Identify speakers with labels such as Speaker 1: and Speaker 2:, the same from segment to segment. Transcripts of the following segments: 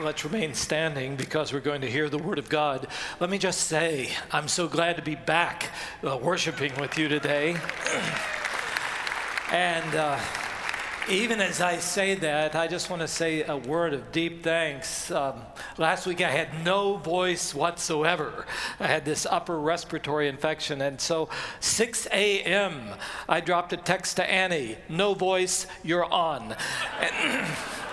Speaker 1: let's remain standing because we're going to hear the Word of God. Let me just say, I'm so glad to be back uh, worshiping with you today. and uh, even as I say that, I just want to say a word of deep thanks. Um, last week I had no voice whatsoever. I had this upper respiratory infection. And so, 6 a.m., I dropped a text to Annie no voice, you're on.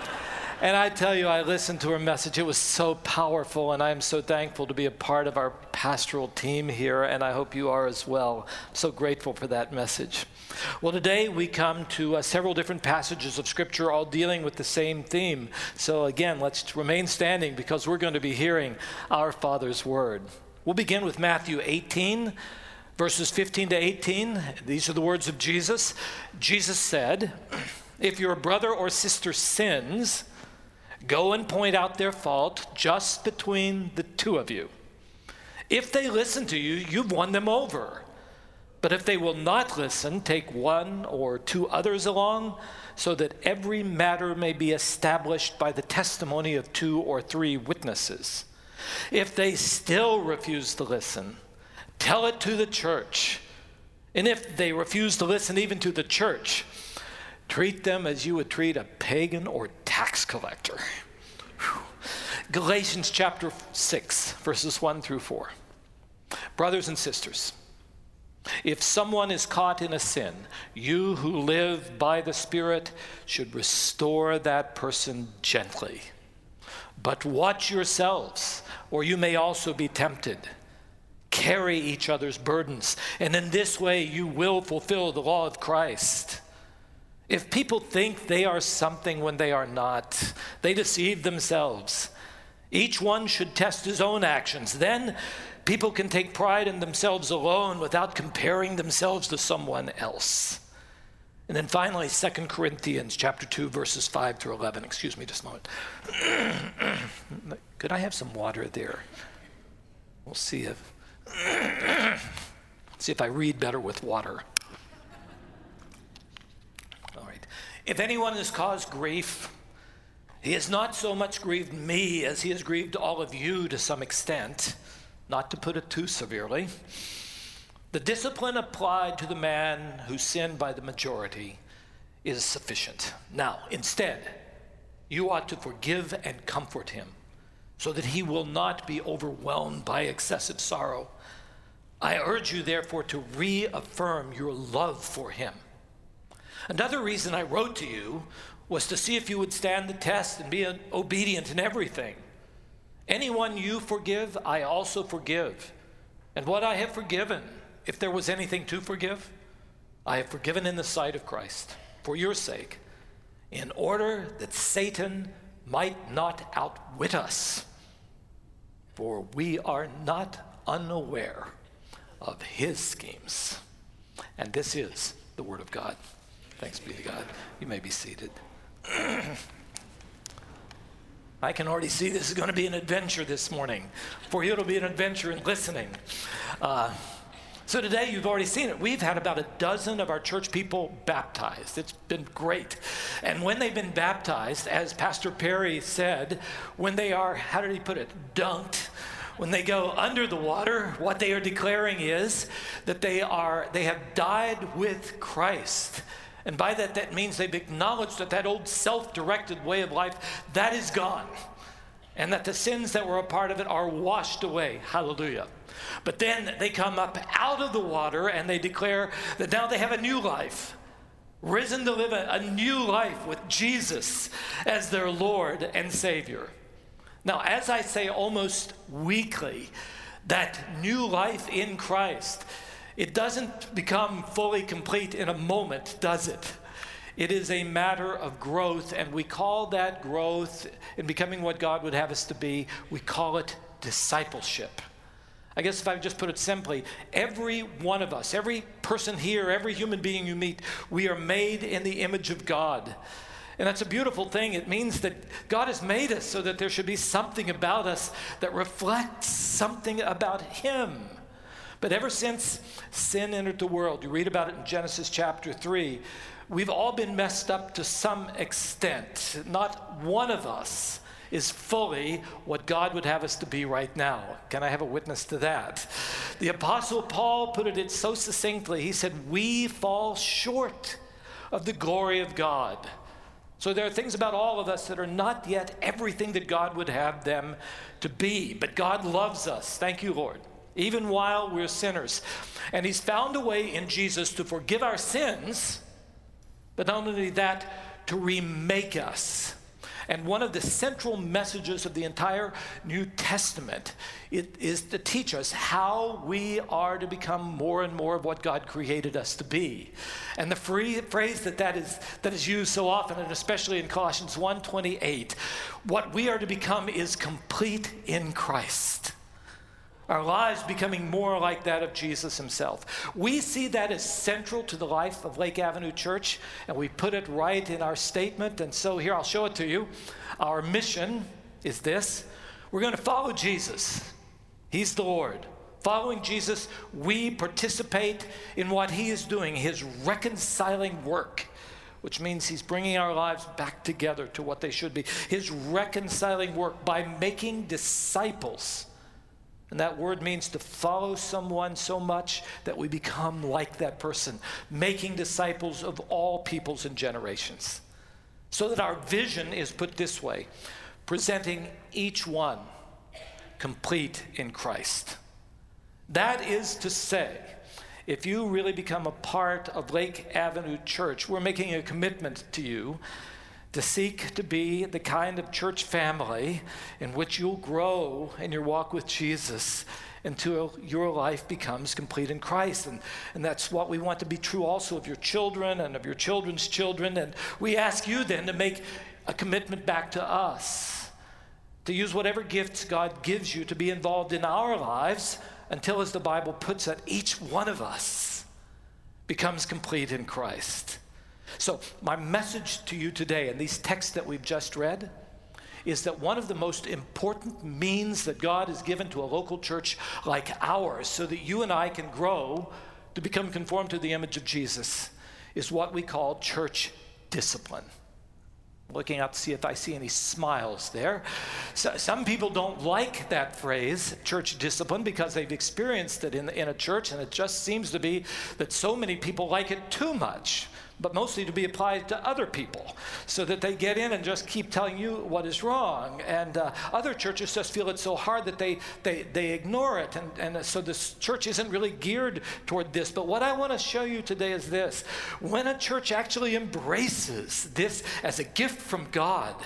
Speaker 1: And, I tell you, I listened to her message. It was so powerful, and I am so thankful to be a part of our pastoral team here, and I hope you are as well. I'm so grateful for that message. Well, today we come to uh, several different passages of Scripture, all dealing with the same theme. So, again, let's remain standing because we're going to be hearing our Father's Word. We'll begin with Matthew 18 verses 15 to 18. These are the words of Jesus. Jesus said, If your brother or sister sins, Go and point out their fault just between the two of you. If they listen to you, you've won them over. But if they will not listen, take one or two others along, so that every matter may be established by the testimony of two or three witnesses. If they still refuse to listen, tell it to the church. And if they refuse to listen even to the church, treat them as you would treat a pagan or tax collector. Galatians chapter 6, verses 1 through 4. Brothers and sisters, if someone is caught in a sin, you who live by the Spirit should restore that person gently. But watch yourselves, or you may also be tempted. Carry each other's burdens, and in this way you will fulfill the law of Christ. If people think they are something when they are not, they deceive themselves. Each one should test his own actions. Then people can take pride in themselves alone without comparing themselves to someone else. And then finally, 2 Corinthians chapter 2, verses 5 through 11. Excuse me just a moment. Could I have some water there? We'll see if see if I read better with water. If anyone has caused grief, he has not so much grieved me as he has grieved all of you to some extent, not to put it too severely. The discipline applied to the man who sinned by the majority is sufficient. Now, instead, you ought to forgive and comfort him so that he will not be overwhelmed by excessive sorrow. I urge you, therefore, to reaffirm your love for him. Another reason I wrote to you was to see if you would stand the test and be obedient in everything. Anyone you forgive, I also forgive. And what I have forgiven, if there was anything to forgive, I have forgiven in the sight of Christ for your sake, in order that Satan might not outwit us. For we are not unaware of his schemes. And this is the Word of God. Thanks be to God. You may be seated. I can already see this is going to be an adventure this morning. For you, it'll be an adventure in listening. Uh, so today, you've already seen it. We've had about a dozen of our church people baptized. It's been great. And when they've been baptized, as Pastor Perry said, when they are, how did he put it, dunked, when they go under the water, what they are declaring is that they are they have died with Christ. And by that, that means they've acknowledged that that old self directed way of life, that is gone. And that the sins that were a part of it are washed away. Hallelujah. But then they come up out of the water and they declare that now they have a new life, risen to live a, a new life with Jesus as their Lord and Savior. Now, as I say almost weekly, that new life in Christ it doesn't become fully complete in a moment, does it? It is a matter of growth, and we call that growth in becoming what God would have us to be, we call it discipleship. I guess if I just put it simply, every one of us, every person here, every human being you meet, we are made in the image of God. And that's a beautiful thing. It means that God has made us so that there should be something about us that reflects something about Him. But ever since sin entered the world, you read about it in Genesis chapter 3, we've all been messed up to some extent. Not one of us is fully what God would have us to be right now. Can I have a witness to that? The Apostle Paul put it so succinctly. He said, We fall short of the glory of God. So there are things about all of us that are not yet everything that God would have them to be. But God loves us. Thank you, Lord. Even while we're sinners. And He's found a way in Jesus to forgive our sins, but not only that, to remake us. And one of the central messages of the entire New Testament is to teach us how we are to become more and more of what God created us to be. And the free, phrase that that is, that is used so often, and especially in Colossians 1.28, what we are to become is complete in Christ our lives becoming more like that of Jesus himself. We see that as central to the life of Lake Avenue Church, and we put it right in our statement. And so here, I'll show it to you. Our mission is this we're going to follow Jesus, He's the Lord. Following Jesus, we participate in what He is doing, His reconciling work which means he's bringing our lives back together to what they should be. His reconciling work by making disciples and that word means to follow someone so much that we become like that person, making disciples of all peoples and generations. So that our vision is put this way presenting each one complete in Christ. That is to say, if you really become a part of Lake Avenue Church, we're making a commitment to you to seek to be the kind of church family in which you'll grow in your walk with Jesus until your life becomes complete in Christ. And, and that's what we want to be true also of your children and of your children's children. And we ask you then to make a commitment back to us, to use whatever gifts God gives you to be involved in our lives until, as the Bible puts it, each one of us becomes complete in Christ. So, my message to you today, and these texts that we've just read, is that one of the most important means that God has given to a local church like ours, so that you and I can grow to become conformed to the image of Jesus, is what we call church discipline. Looking out to see if I see any smiles there. So, some people don't like that phrase, church discipline, because they've experienced it in, in a church, and it just seems to be that so many people like it too much but mostly to be applied to other people so that they get in and just keep telling you what is wrong. And uh, other churches just feel it so hard that they, they, they ignore it. And, and so this church isn't really geared toward this. But what I want to show you today is this when a church actually embraces this as a gift from God,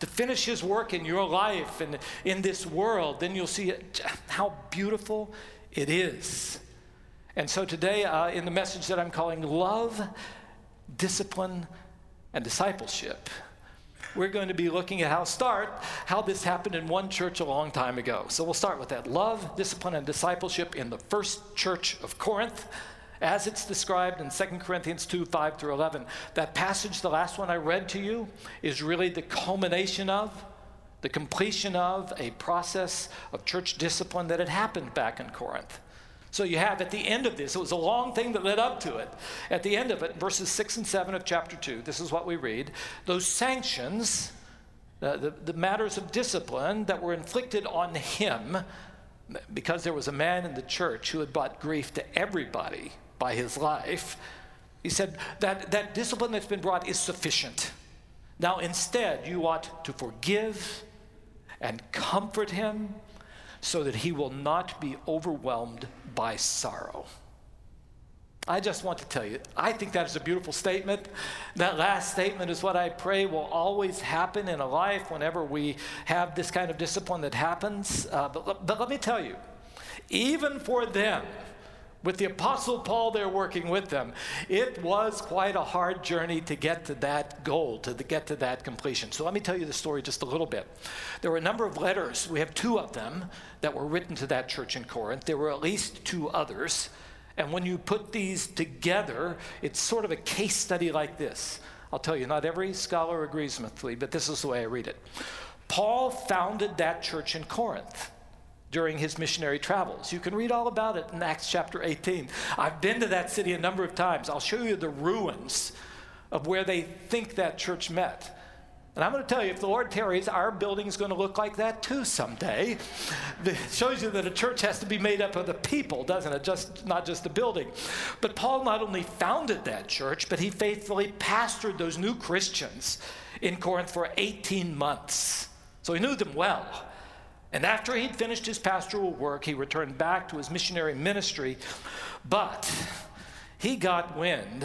Speaker 1: to finish his work in your life and in this world, then you'll see how beautiful it is. And so today, uh, in the message that I'm calling Love discipline, and discipleship. We're going to be looking at how start how this happened in one church a long time ago. So we'll start with that love, discipline, and discipleship in the first church of Corinth, as it's described in 2 Corinthians 2 5 through 11. That passage, the last one I read to you, is really the culmination of, the completion of a process of church discipline that had happened back in Corinth. So you have at the end of this, it was a long thing that led up to it. At the end of it, verses 6 and 7 of chapter 2, this is what we read those sanctions, the, the matters of discipline that were inflicted on him, because there was a man in the church who had brought grief to everybody by his life, he said that that discipline that's been brought is sufficient. Now, instead, you ought to forgive and comfort him so that he will not be overwhelmed by sorrow. I just want to tell you, I think that is a beautiful statement. That last statement is what I pray will always happen in a life whenever we have this kind of discipline that happens. Uh, but, but let me tell you, even for them, with the Apostle Paul there working with them, it was quite a hard journey to get to that goal, to get to that completion. So let me tell you the story just a little bit. There were a number of letters, we have two of them, that were written to that church in Corinth. There were at least two others. And when you put these together, it's sort of a case study like this. I'll tell you, not every scholar agrees with me, but this is the way I read it. Paul founded that church in Corinth during his missionary travels. You can read all about it in Acts chapter 18. I've been to that city a number of times. I'll show you the ruins of where they think that church met. And I'm going to tell you, if the Lord tarries, our building is going to look like that too someday. It shows you that a church has to be made up of the people, doesn't it? Just not just the building. But Paul not only founded that church, but he faithfully pastored those new Christians in Corinth for 18 months. So he knew them well. And after he'd finished his pastoral work, he returned back to his missionary ministry. But he got wind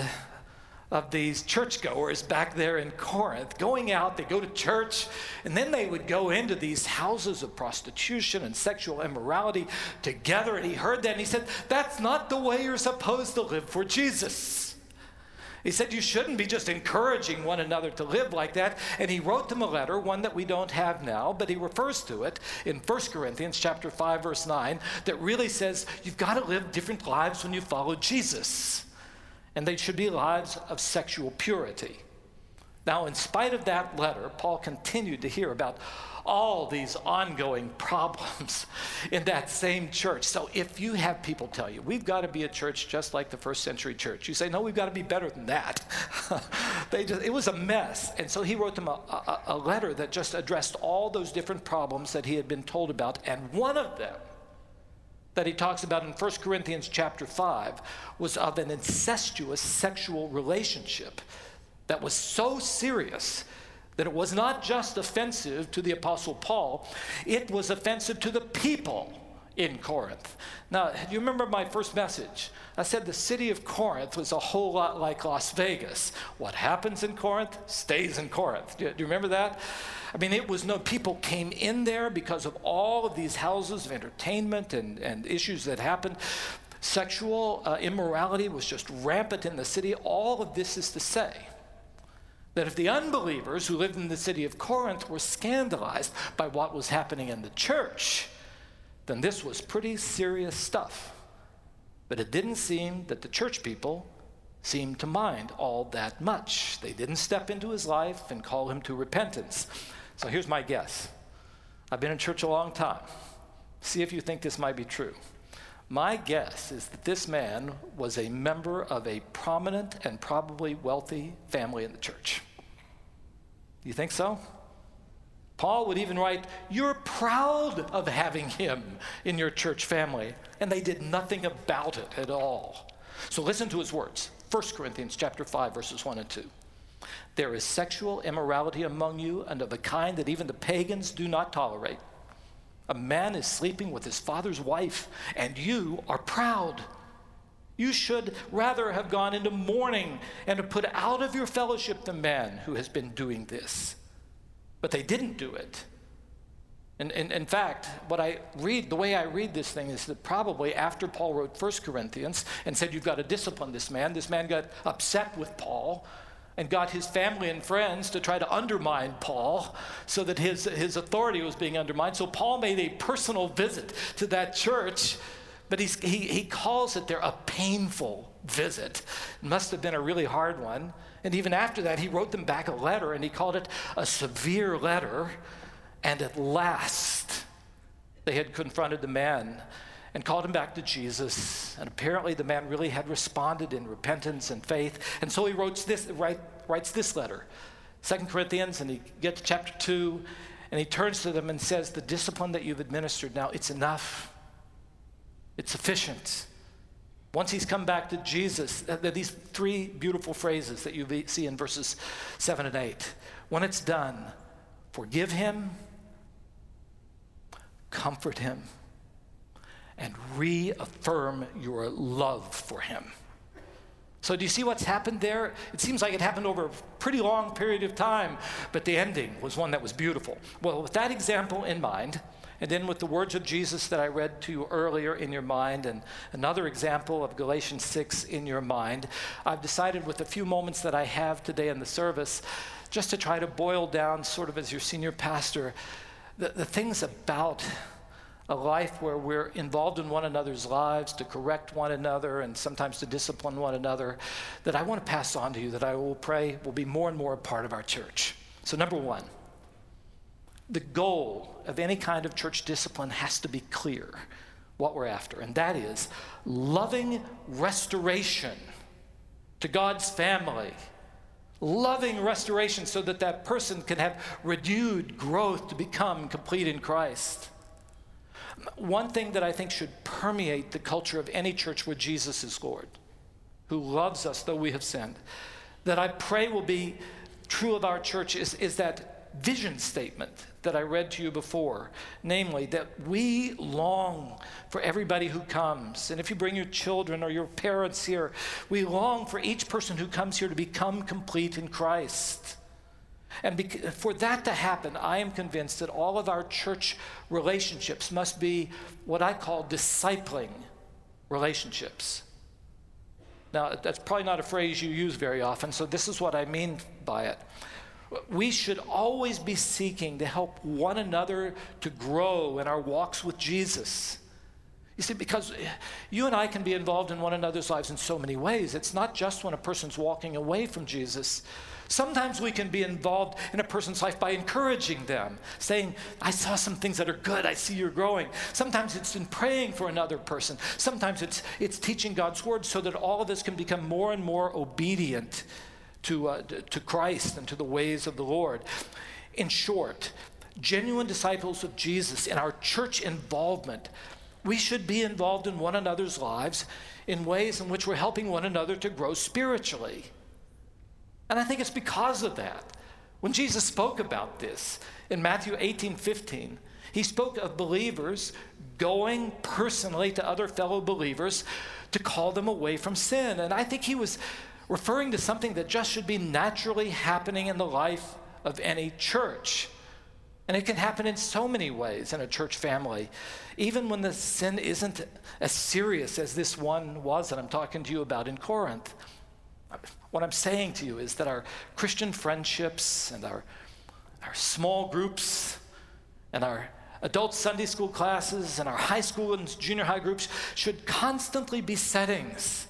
Speaker 1: of these churchgoers back there in Corinth going out, they go to church, and then they would go into these houses of prostitution and sexual immorality together. And he heard that and he said, That's not the way you're supposed to live for Jesus. He said you shouldn't be just encouraging one another to live like that. And he wrote them a letter, one that we don't have now, but he refers to it in 1 Corinthians chapter 5, verse 9, that really says you've got to live different lives when you follow Jesus and they should be lives of sexual purity. Now, in spite of that letter, Paul continued to hear about all these ongoing problems in that same church. So, if you have people tell you, we've got to be a church just like the first century church, you say, no, we've got to be better than that. they just, it was a mess. And so, he wrote them a, a, a letter that just addressed all those different problems that he had been told about. And one of them that he talks about in 1 Corinthians chapter 5 was of an incestuous sexual relationship that was so serious that it was not just offensive to the Apostle Paul, it was offensive to the people in Corinth. Now, do you remember my first message? I said the city of Corinth was a whole lot like Las Vegas. What happens in Corinth stays in Corinth. Do you, do you remember that? I mean, it was no, people came in there because of all of these houses of entertainment and, and issues that happened. Sexual uh, immorality was just rampant in the city. All of this is to say that if the unbelievers who lived in the city of Corinth were scandalized by what was happening in the church, then this was pretty serious stuff. But it didn't seem that the church people seemed to mind all that much. They didn't step into his life and call him to repentance. So here's my guess I've been in church a long time. See if you think this might be true. My guess is that this man was a member of a prominent and probably wealthy family in the church. You think so? Paul would even write, You're proud of having him in your church family. And they did nothing about it at all. So listen to his words 1 Corinthians chapter 5, verses 1 and 2. There is sexual immorality among you, and of a kind that even the pagans do not tolerate. A man is sleeping with his father's wife, and you are proud. You should rather have gone into mourning and put out of your fellowship the man who has been doing this but they didn't do it. And, and, in fact, what I read, the way I read this thing is that probably after Paul wrote 1 Corinthians and said, You've got to discipline this man, this man got upset with Paul and got his family and friends to try to undermine Paul so that his, his authority was being undermined. So Paul made a personal visit to that church, but he, he calls it there a painful visit. It must have been a really hard one. And even after that, he wrote them back a letter and he called it a severe letter. And at last, they had confronted the man and called him back to Jesus. And apparently, the man really had responded in repentance and faith. And so he writes this, write, writes this letter, Second Corinthians, and he gets to chapter 2, and he turns to them and says, The discipline that you've administered now, it's enough. It's sufficient. Once he's come back to Jesus, uh, these three beautiful phrases that you see in verses 7 and 8. When it's done, forgive him, comfort him, and reaffirm your love for him. So, do you see what's happened there? It seems like it happened over a pretty long period of time, but the ending was one that was beautiful. Well, with that example in mind, and then with the words of Jesus that I read to you earlier in your mind, and another example of Galatians 6 in your mind, I've decided with a few moments that I have today in the service, just to try to boil down, sort of as your senior pastor, the, the things about a life where we're involved in one another's lives to correct one another and sometimes to discipline one another that I want to pass on to you that I will pray will be more and more a part of our church. So, number one, the goal of any kind of church discipline has to be clear what we're after, and that is loving restoration to God's family loving restoration so that that person can have renewed growth to become complete in Christ. One thing that I think should permeate the culture of any church where Jesus is Lord, who loves us though we have sinned, that I pray will be true of our church is, is that vision statement that I read to you before, namely that we long for everybody who comes. And if you bring your children or your parents here, we long for each person who comes here to become complete in Christ. And for that to happen, I am convinced that all of our church relationships must be what I call discipling relationships. Now, that's probably not a phrase you use very often, so this is what I mean by it. We should always be seeking to help one another to grow in our walks with Jesus. You see, because you and I can be involved in one another's lives in so many ways. It's not just when a person's walking away from Jesus. Sometimes we can be involved in a person's life by encouraging them, saying, I saw some things that are good, I see you're growing. Sometimes it's in praying for another person. Sometimes it's, it's teaching God's word so that all of us can become more and more obedient to, uh, to Christ and to the ways of the Lord. In short, genuine disciples of Jesus in our church involvement, we should be involved in one another's lives in ways in which we're helping one another to grow spiritually. And I think it's because of that. When Jesus spoke about this in Matthew 18 15, he spoke of believers going personally to other fellow believers to call them away from sin. And I think he was referring to something that just should be naturally happening in the life of any church. And it can happen in so many ways in a church family, even when the sin isn't as serious as this one was that I'm talking to you about in Corinth. What I'm saying to you is that our Christian friendships and our, our small groups and our adult Sunday school classes and our high school and junior high groups should constantly be settings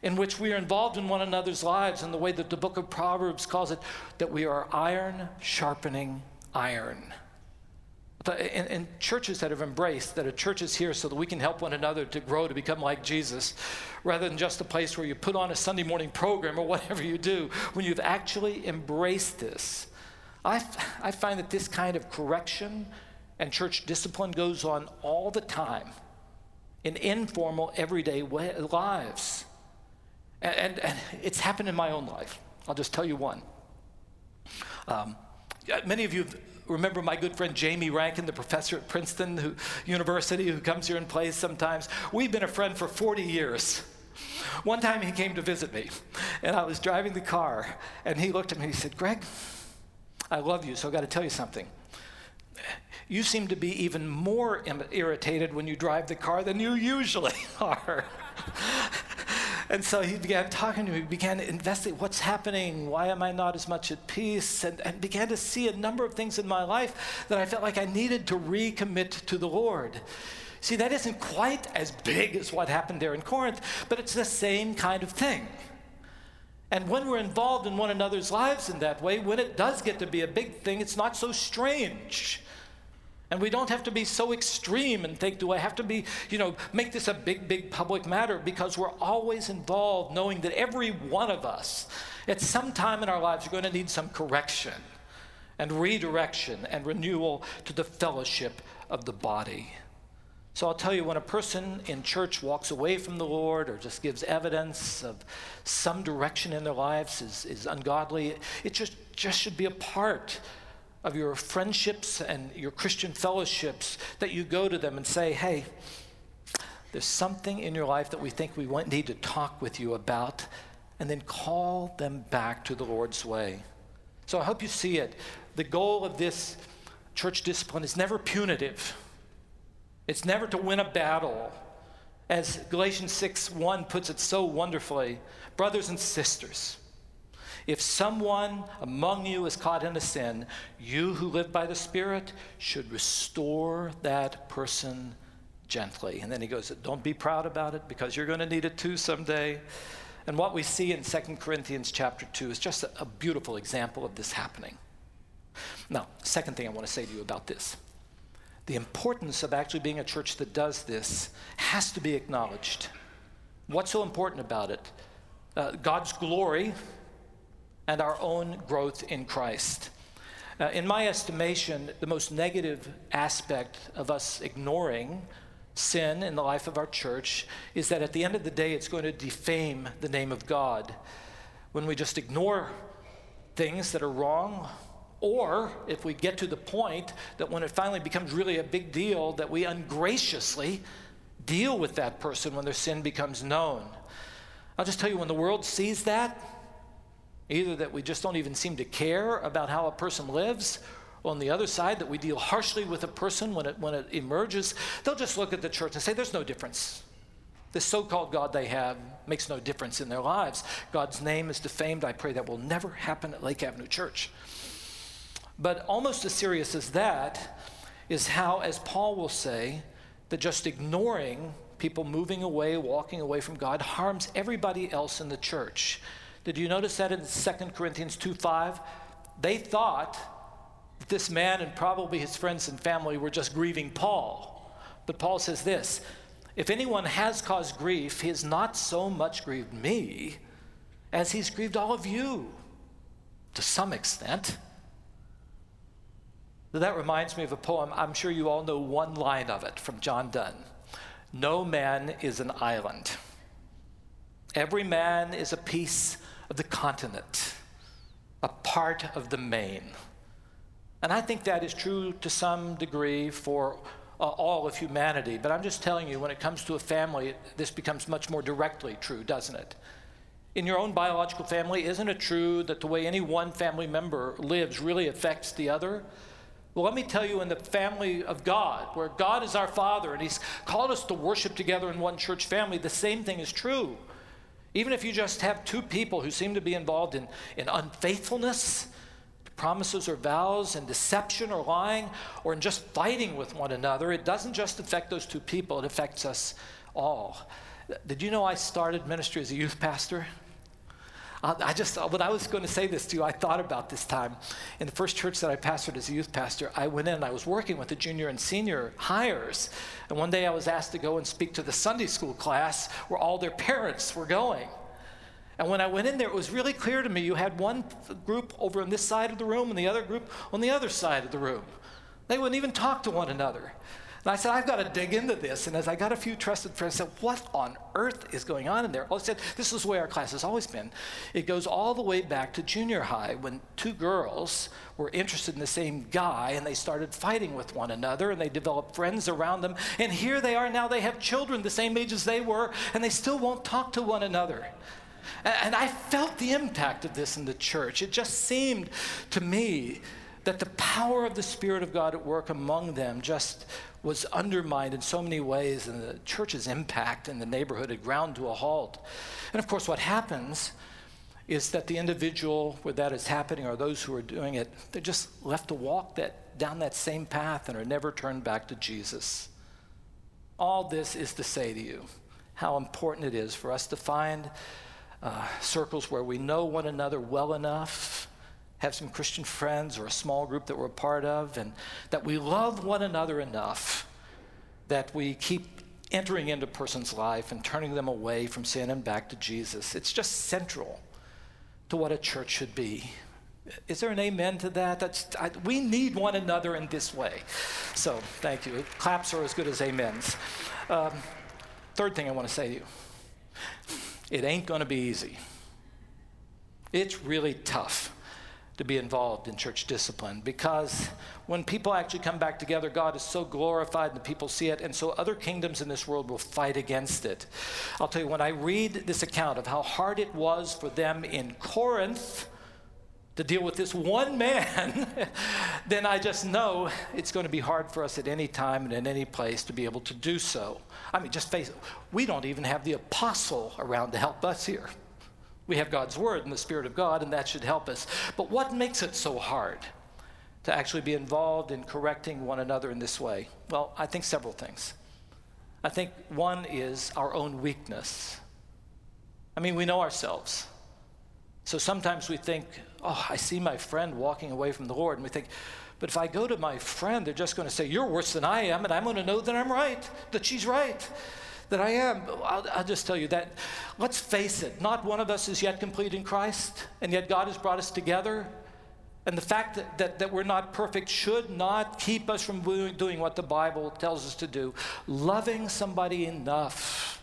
Speaker 1: in which we are involved in one another's lives in the way that the book of Proverbs calls it, that we are iron sharpening iron. In, churches that have embraced that a church is here so that we can help one another to grow to become like Jesus, rather than just a place where you put on a Sunday morning program or whatever you do, when you've actually embraced this, I, I find that this kind of correction and church discipline goes on all the time in informal, everyday way, lives. And, and, and, it's happened in my own life. I'll just tell you one. Um, Uh, many of you remember my good friend Jamie Rankin, the professor at Princeton who, University, who comes here and plays sometimes. We've been a friend for 40 years. One time he came to visit me, and I was driving the car, and he looked at me and he said, Greg, I love you, so I've got to tell you something. You seem to be even more irritated when you drive the car than you usually are. And so he began talking to me, began to investigate what's happening, why am I not as much at peace, and, and began to see a number of things in my life that I felt like I needed to recommit to the Lord. See, that isn't quite as big as what happened there in Corinth, but it's the same kind of thing. And when we're involved in one another's lives in that way, when it does get to be a big thing, it's not so strange. And we don't have to be so extreme and think, do I have to be, you know, make this a big, big public matter? Because we're always involved knowing that every one of us, at some time in our lives, are going to need some correction and redirection and renewal to the fellowship of the body. So I'll tell you, when a person in church walks away from the Lord or just gives evidence of some direction in their lives is, is ungodly, it just, just should be a part of your friendships and your Christian fellowships that you go to them and say, hey, there's something in your life that we think we need to talk with you about, and then call them back to the Lord's way. So I hope you see it. The goal of this church discipline is never punitive, it's never to win a battle. As Galatians 6 1 puts it so wonderfully, brothers and sisters, if someone among you is caught in a sin, you who live by the Spirit should restore that person gently. And then he goes, Don't be proud about it because you're going to need it too someday. And what we see in 2 Corinthians chapter 2 is just a, beautiful example of this happening. Now, second thing I want to say to you about this the importance of actually being a church that does this has to be acknowledged. What's so important about it? Uh, God's glory and our own growth in Christ. Uh, in my estimation, the most negative aspect of us ignoring sin in the life of our church is that at the end of the day, it's going to defame the name of God. When we just ignore things that are wrong, or if we get to the point that when it finally becomes really a big deal, that we ungraciously deal with that person when their sin becomes known. I'll just tell you, when the world sees that, either that we just don't even seem to care about how a person lives, on the other side, that we deal harshly with a person when it, when it emerges, they'll just look at the church and say, There's no difference. This so called God they have makes no difference in their lives. God's name is defamed. I pray that will never happen at Lake Avenue Church. But almost as serious as that is how, as Paul will say, that just ignoring people moving away, walking away from God, harms everybody else in the church. Did you notice that in 2 Corinthians 2 5? They thought that this man and probably his friends and family were just grieving Paul. But Paul says this if anyone has caused grief, he has not so much grieved me as he's grieved all of you to some extent. That reminds me of a poem. I'm sure you all know one line of it from John Donne No man is an island. Every man is a piece of the continent, a part of the main. And I think that is true to some degree for uh, all of humanity. But I'm just telling you, when it comes to a family, this becomes much more directly true, doesn't it? In your own biological family, isn't it true that the way any one family member lives really affects the other? Well, let me tell you, in the family of God, where God is our Father and He's called us to worship together in one church family, the same thing is true. Even if you just have two people who seem to be involved in, in unfaithfulness, promises or vows, and deception or lying, or in just fighting with one another, it doesn't just affect those two people, it affects us all. Did you know I started ministry as a youth pastor? I just, when I was going to say this to you, I thought about this time. In the first church that I pastored as a youth pastor, I went in and I was working with the junior and senior hires. And one day I was asked to go and speak to the Sunday school class where all their parents were going. And when I went in there, it was really clear to me you had one group over on this side of the room and the other group on the other side of the room. They wouldn't even talk to one another. And I said, I've got to dig into this. And as I got a few trusted friends, I said, What on earth is going on in there? I said, This is the way our class has always been. It goes all the way back to junior high when two girls were interested in the same guy and they started fighting with one another and they developed friends around them. And here they are now, they have children the same age as they were, and they still won't talk to one another. And I felt the impact of this in the church. It just seemed to me that the power of the Spirit of God at work among them just was undermined in so many ways, and the church's impact in the neighborhood had ground to a halt. And of course, what happens is that the individual where that is happening, or those who are doing it, they're just left to walk that, down that same path and are never turned back to Jesus. All this is to say to you how important it is for us to find uh, circles where we know one another well enough have some Christian friends or a small group that we're a part of, and that we love one another enough that we keep entering into a person's life and turning them away from sin and back to Jesus. It's just central to what a church should be. Is there an amen to that? That's, I, we need one another in this way. So, thank you. Claps are as good as amens. Um, third thing I want to say to you it ain't going to be easy. It's really tough to be involved in church discipline because when people actually come back together, God is so glorified and the people see it, and so other kingdoms in this world will fight against it. I'll tell you, when I read this account of how hard it was for them in Corinth to deal with this one man, then I just know it's going to be hard for us at any time and in any place to be able to do so. I mean, just face it, we don't even have the apostle around to help us here. We have God's Word and the Spirit of God, and that should help us. But what makes it so hard to actually be involved in correcting one another in this way? Well, I think several things. I think one is our own weakness. I mean, we know ourselves. So sometimes we think, oh, I see my friend walking away from the Lord, and we think, but if I go to my friend, they're just going to say, You're worse than I am, and I'm going to know that I'm right, that she's right. That I am. I'll, I'll, just tell you that, let's face it, not one of us is yet complete in Christ, and yet God has brought us together. And the fact that, that, that we're not perfect should not keep us from doing what the Bible tells us to do. Loving somebody enough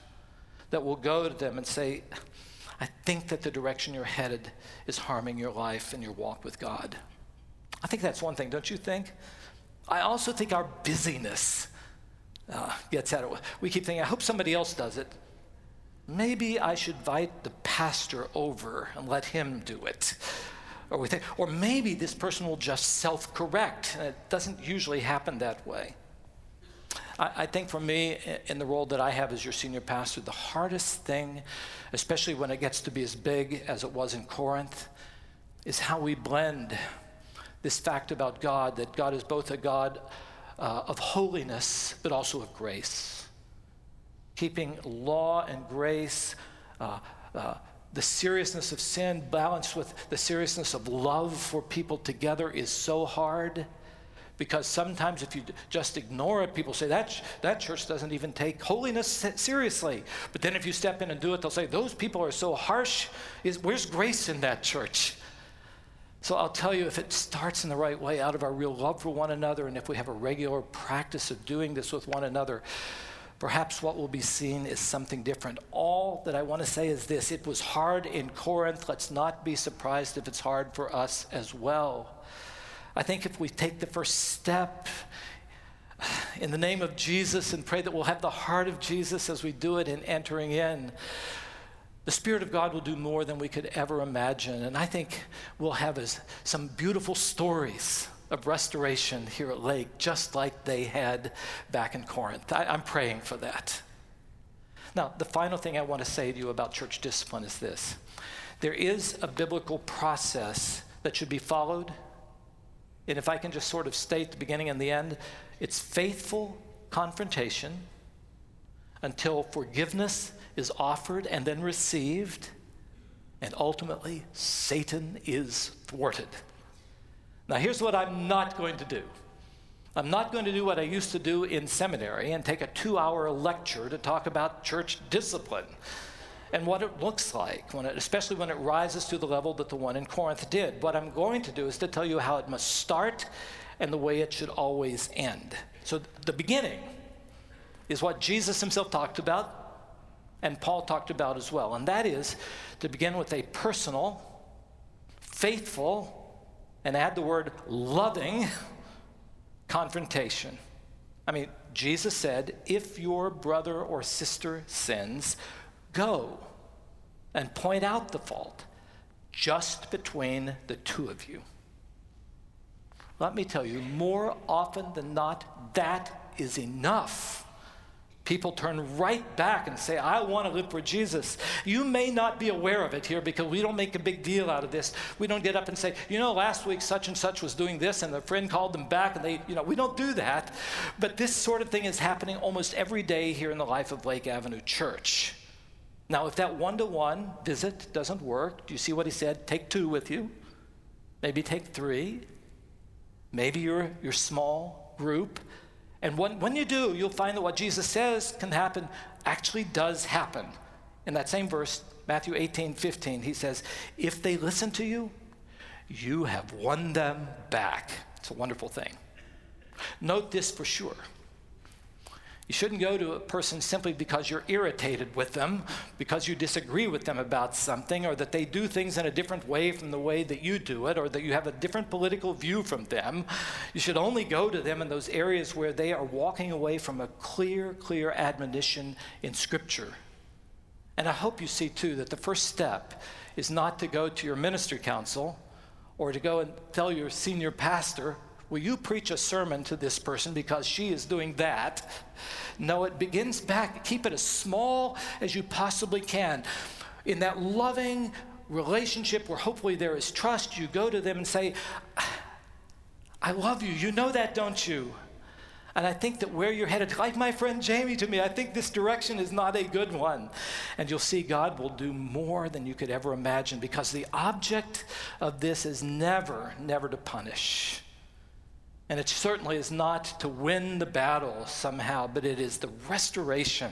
Speaker 1: that we'll go to them and say, I think that the direction you're headed is harming your life and your walk with God. I think that's one thing, don't you think? I also think our busyness uh, gets at it. We keep thinking, I hope somebody else does it. Maybe I should invite the pastor over and let him do it. Or, we think, or maybe this person will just self correct. It doesn't usually happen that way. I, I think for me, in the role that I have as your senior pastor, the hardest thing, especially when it gets to be as big as it was in Corinth, is how we blend this fact about God that God is both a God uh, of holiness, but also of grace. Keeping law and grace, uh, uh, the seriousness of sin balanced with the seriousness of love for people together is so hard because sometimes if you just ignore it, people say that, that church doesn't even take holiness seriously. But then if you step in and do it, they'll say, those people are so harsh. Is, where's grace in that church? So I'll tell you, if it starts in the right way out of our real love for one another, and if we have a regular practice of doing this with one another, perhaps what will be seen is something different. All that I want to say is this it was hard in Corinth. Let's not be surprised if it's hard for us as well. I think if we take the first step in the name of Jesus and pray that we'll have the heart of Jesus as we do it in entering in, the Spirit of God will do more than we could ever imagine. And I think we'll have some beautiful stories of restoration here at Lake, just like they had back in Corinth. I, I'm praying for that. Now, the final thing I want to say to you about church discipline is this there is a biblical process that should be followed. And if I can just sort of state the beginning and the end, it's faithful confrontation until forgiveness is offered and then received, and ultimately, Satan is thwarted. Now, here's what I'm not going to do. I'm not going to do what I used to do in seminary and take a two hour lecture to talk about church discipline and what it looks like, when it, especially when it rises to the level that the one in Corinth did. What I'm going to do is to tell you how it must start and the way it should always end. So, the beginning is what Jesus himself talked about and Paul talked about as well. And that is to begin with a personal, faithful, and add the word loving confrontation. I mean, Jesus said, if your brother or sister sins, go and point out the fault just between the two of you. Let me tell you, more often than not, that is enough People turn right back and say, I want to live for Jesus. You may not be aware of it here because we don't make a big deal out of this. We don't get up and say, you know, last week such and such was doing this and a friend called them back and they, you know, we don't do that. But this sort of thing is happening almost every day here in the life of Lake Avenue Church. Now, if that one to one visit doesn't work, do you see what he said? Take two with you, maybe take three, maybe your, your small group. And when, when you do, you'll find that what Jesus says can happen actually does happen. In that same verse, Matthew 18, 15, he says, If they listen to you, you have won them back. It's a wonderful thing. Note this for sure. You shouldn't go to a person simply because you're irritated with them, because you disagree with them about something, or that they do things in a different way from the way that you do it, or that you have a different political view from them. You should only go to them in those areas where they are walking away from a clear, clear admonition in Scripture. And I hope you see, too, that the first step is not to go to your ministry council or to go and tell your senior pastor Will you preach a sermon to this person because she is doing that? No, it begins back. Keep it as small as you possibly can. In that loving relationship where hopefully there is trust, you go to them and say, I love you. You know that, don't you? And I think that where you're headed, like my friend Jamie to me, I think this direction is not a good one. And you'll see God will do more than you could ever imagine because the object of this is never, never to punish. And it certainly is not to win the battle somehow, but it is the restoration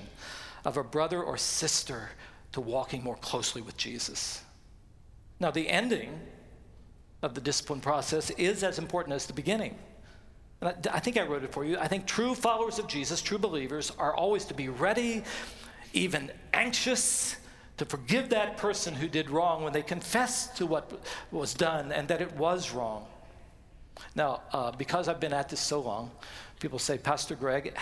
Speaker 1: of a brother or sister to walking more closely with Jesus. Now, the ending of the discipline process is as important as the beginning. And I, I, think I wrote it for you. I think true followers of Jesus, true believers, are always to be ready, even anxious, to forgive that person who did wrong when they confess to what was done and that it was wrong. Now, uh, because I've been at this so long, people say, Pastor Greg,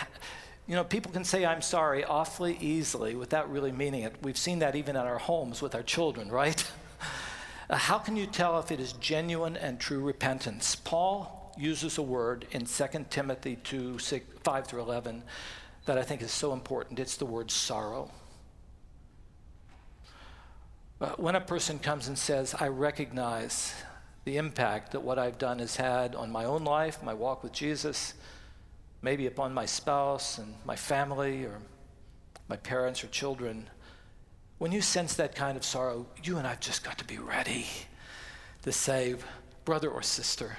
Speaker 1: you know, people can say I'm sorry awfully easily without really meaning it. We've seen that even in our homes with our children, right? Uh, how can you tell if it is genuine and true repentance? Paul uses a word in 2 Timothy 2 6, 5 through 11 that I think is so important. It's the word sorrow. Uh, when a person comes and says, I recognize the impact that what I've done has had on my own life, my walk with Jesus, maybe upon my spouse and my family or my parents or children, when you sense that kind of sorrow, you and I've just got to be ready to say, brother or sister,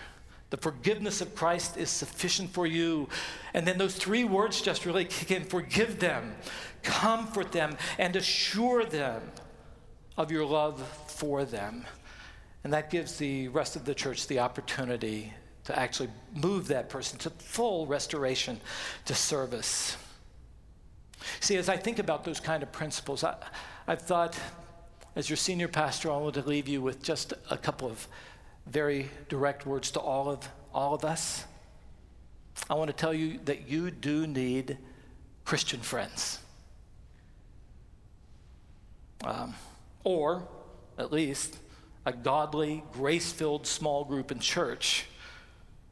Speaker 1: the forgiveness of Christ is sufficient for you. And then those three words just really kick in forgive them, comfort them, and assure them of your love for them. And that gives the rest of the church the opportunity to actually move that person to full restoration to service. See, as I think about those kind of principles, I, I've thought, as your senior pastor, I want to leave you with just a couple of very direct words to all of, all of us. I want to tell you that you do need Christian friends. Um, or, at least, a godly, grace filled small group in church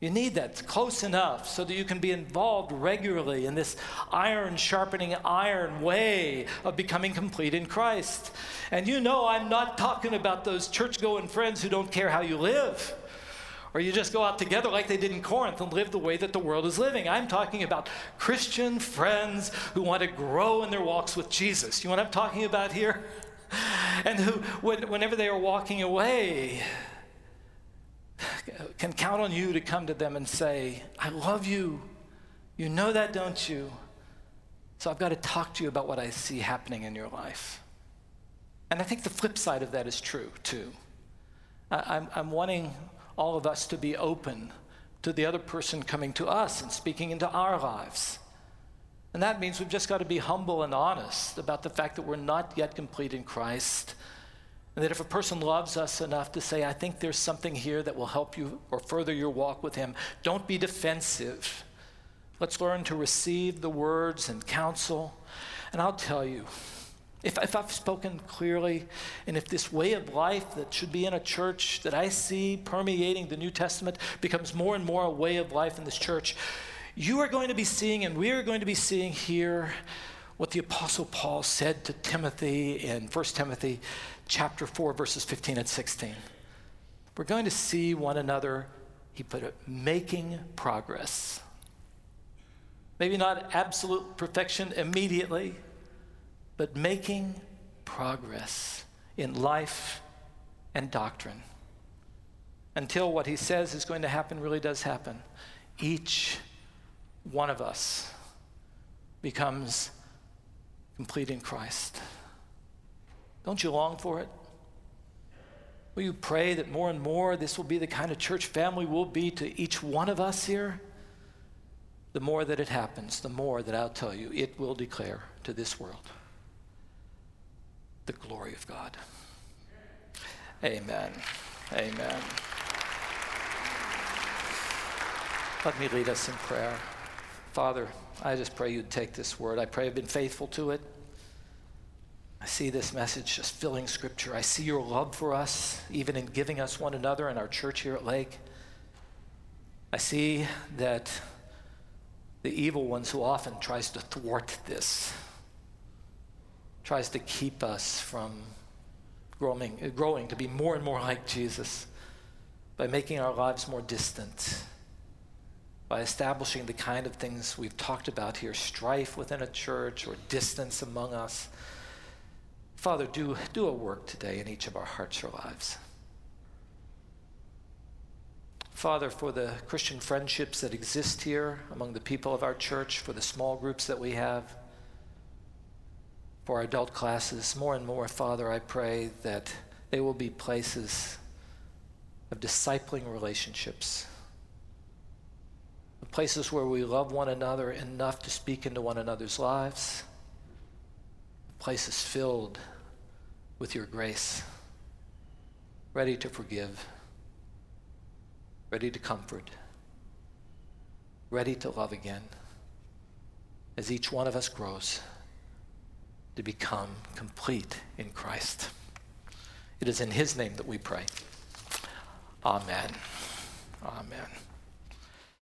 Speaker 1: you need that close enough so that you can be involved regularly in this iron sharpening iron way of becoming complete in Christ. And you know, I'm not talking about those church going friends who don't care how you live. Or you just go out together like they did in Corinth and live the way that the world is living. I'm talking about Christian friends who want to grow in their walks with Jesus. You know what I'm talking about here? And who, whenever they are walking away, can count on you to come to them and say, I love you. You know that, don't you? So I've got to talk to you about what I see happening in your life. And I think the flip side of that is true, too. I'm, I'm wanting all of us to be open to the other person coming to us and speaking into our lives. And that means we've just got to be humble and honest about the fact that we're not yet complete in Christ and that if a person loves us enough to say, I think there's something here that will help you or further your walk with Him, don't be defensive. Let's learn to receive the words and counsel. And I'll tell you, if, if I've spoken clearly, and if this way of life that should be in a church that I see permeating the New Testament becomes more and more a way of life in this church, you are going to be seeing, and we are going to be seeing here, what the Apostle Paul said to Timothy in 1 Timothy chapter 4, verses 15 and 16. We're going to see one another, he put it, making progress. Maybe not absolute perfection immediately, but making progress in life and doctrine. Until what he says is going to happen really does happen. Each one of us becomes complete in Christ. Don't you long for it? Will you pray that more and more this will be the kind of church family we'll be to each one of us here? The more that it happens, the more that I'll tell you, it will declare to this world the glory of God. Amen. Amen. Let me lead us in prayer. Father, I just pray you'd take this word. I pray I've been faithful to it. I see this message just filling scripture. I see your love for us, even in giving us one another in our church here at Lake. I see that the evil one so often tries to thwart this, tries to keep us from growing, growing to be more and more like Jesus by making our lives more distant, by establishing the kind of things we've talked about here strife within a church or distance among us. Father, do, do a work today in each of our hearts or lives. Father, for the Christian friendships that exist here among the people of our church, for the small groups that we have, for our adult classes, more and more, Father, I pray that they will be places of discipling relationships, places where we love one another enough to speak into one another's lives, places filled with your grace, ready to forgive, ready to comfort, ready to love again as each one of us grows to become complete in Christ. It is in His name that we pray. Amen. Amen.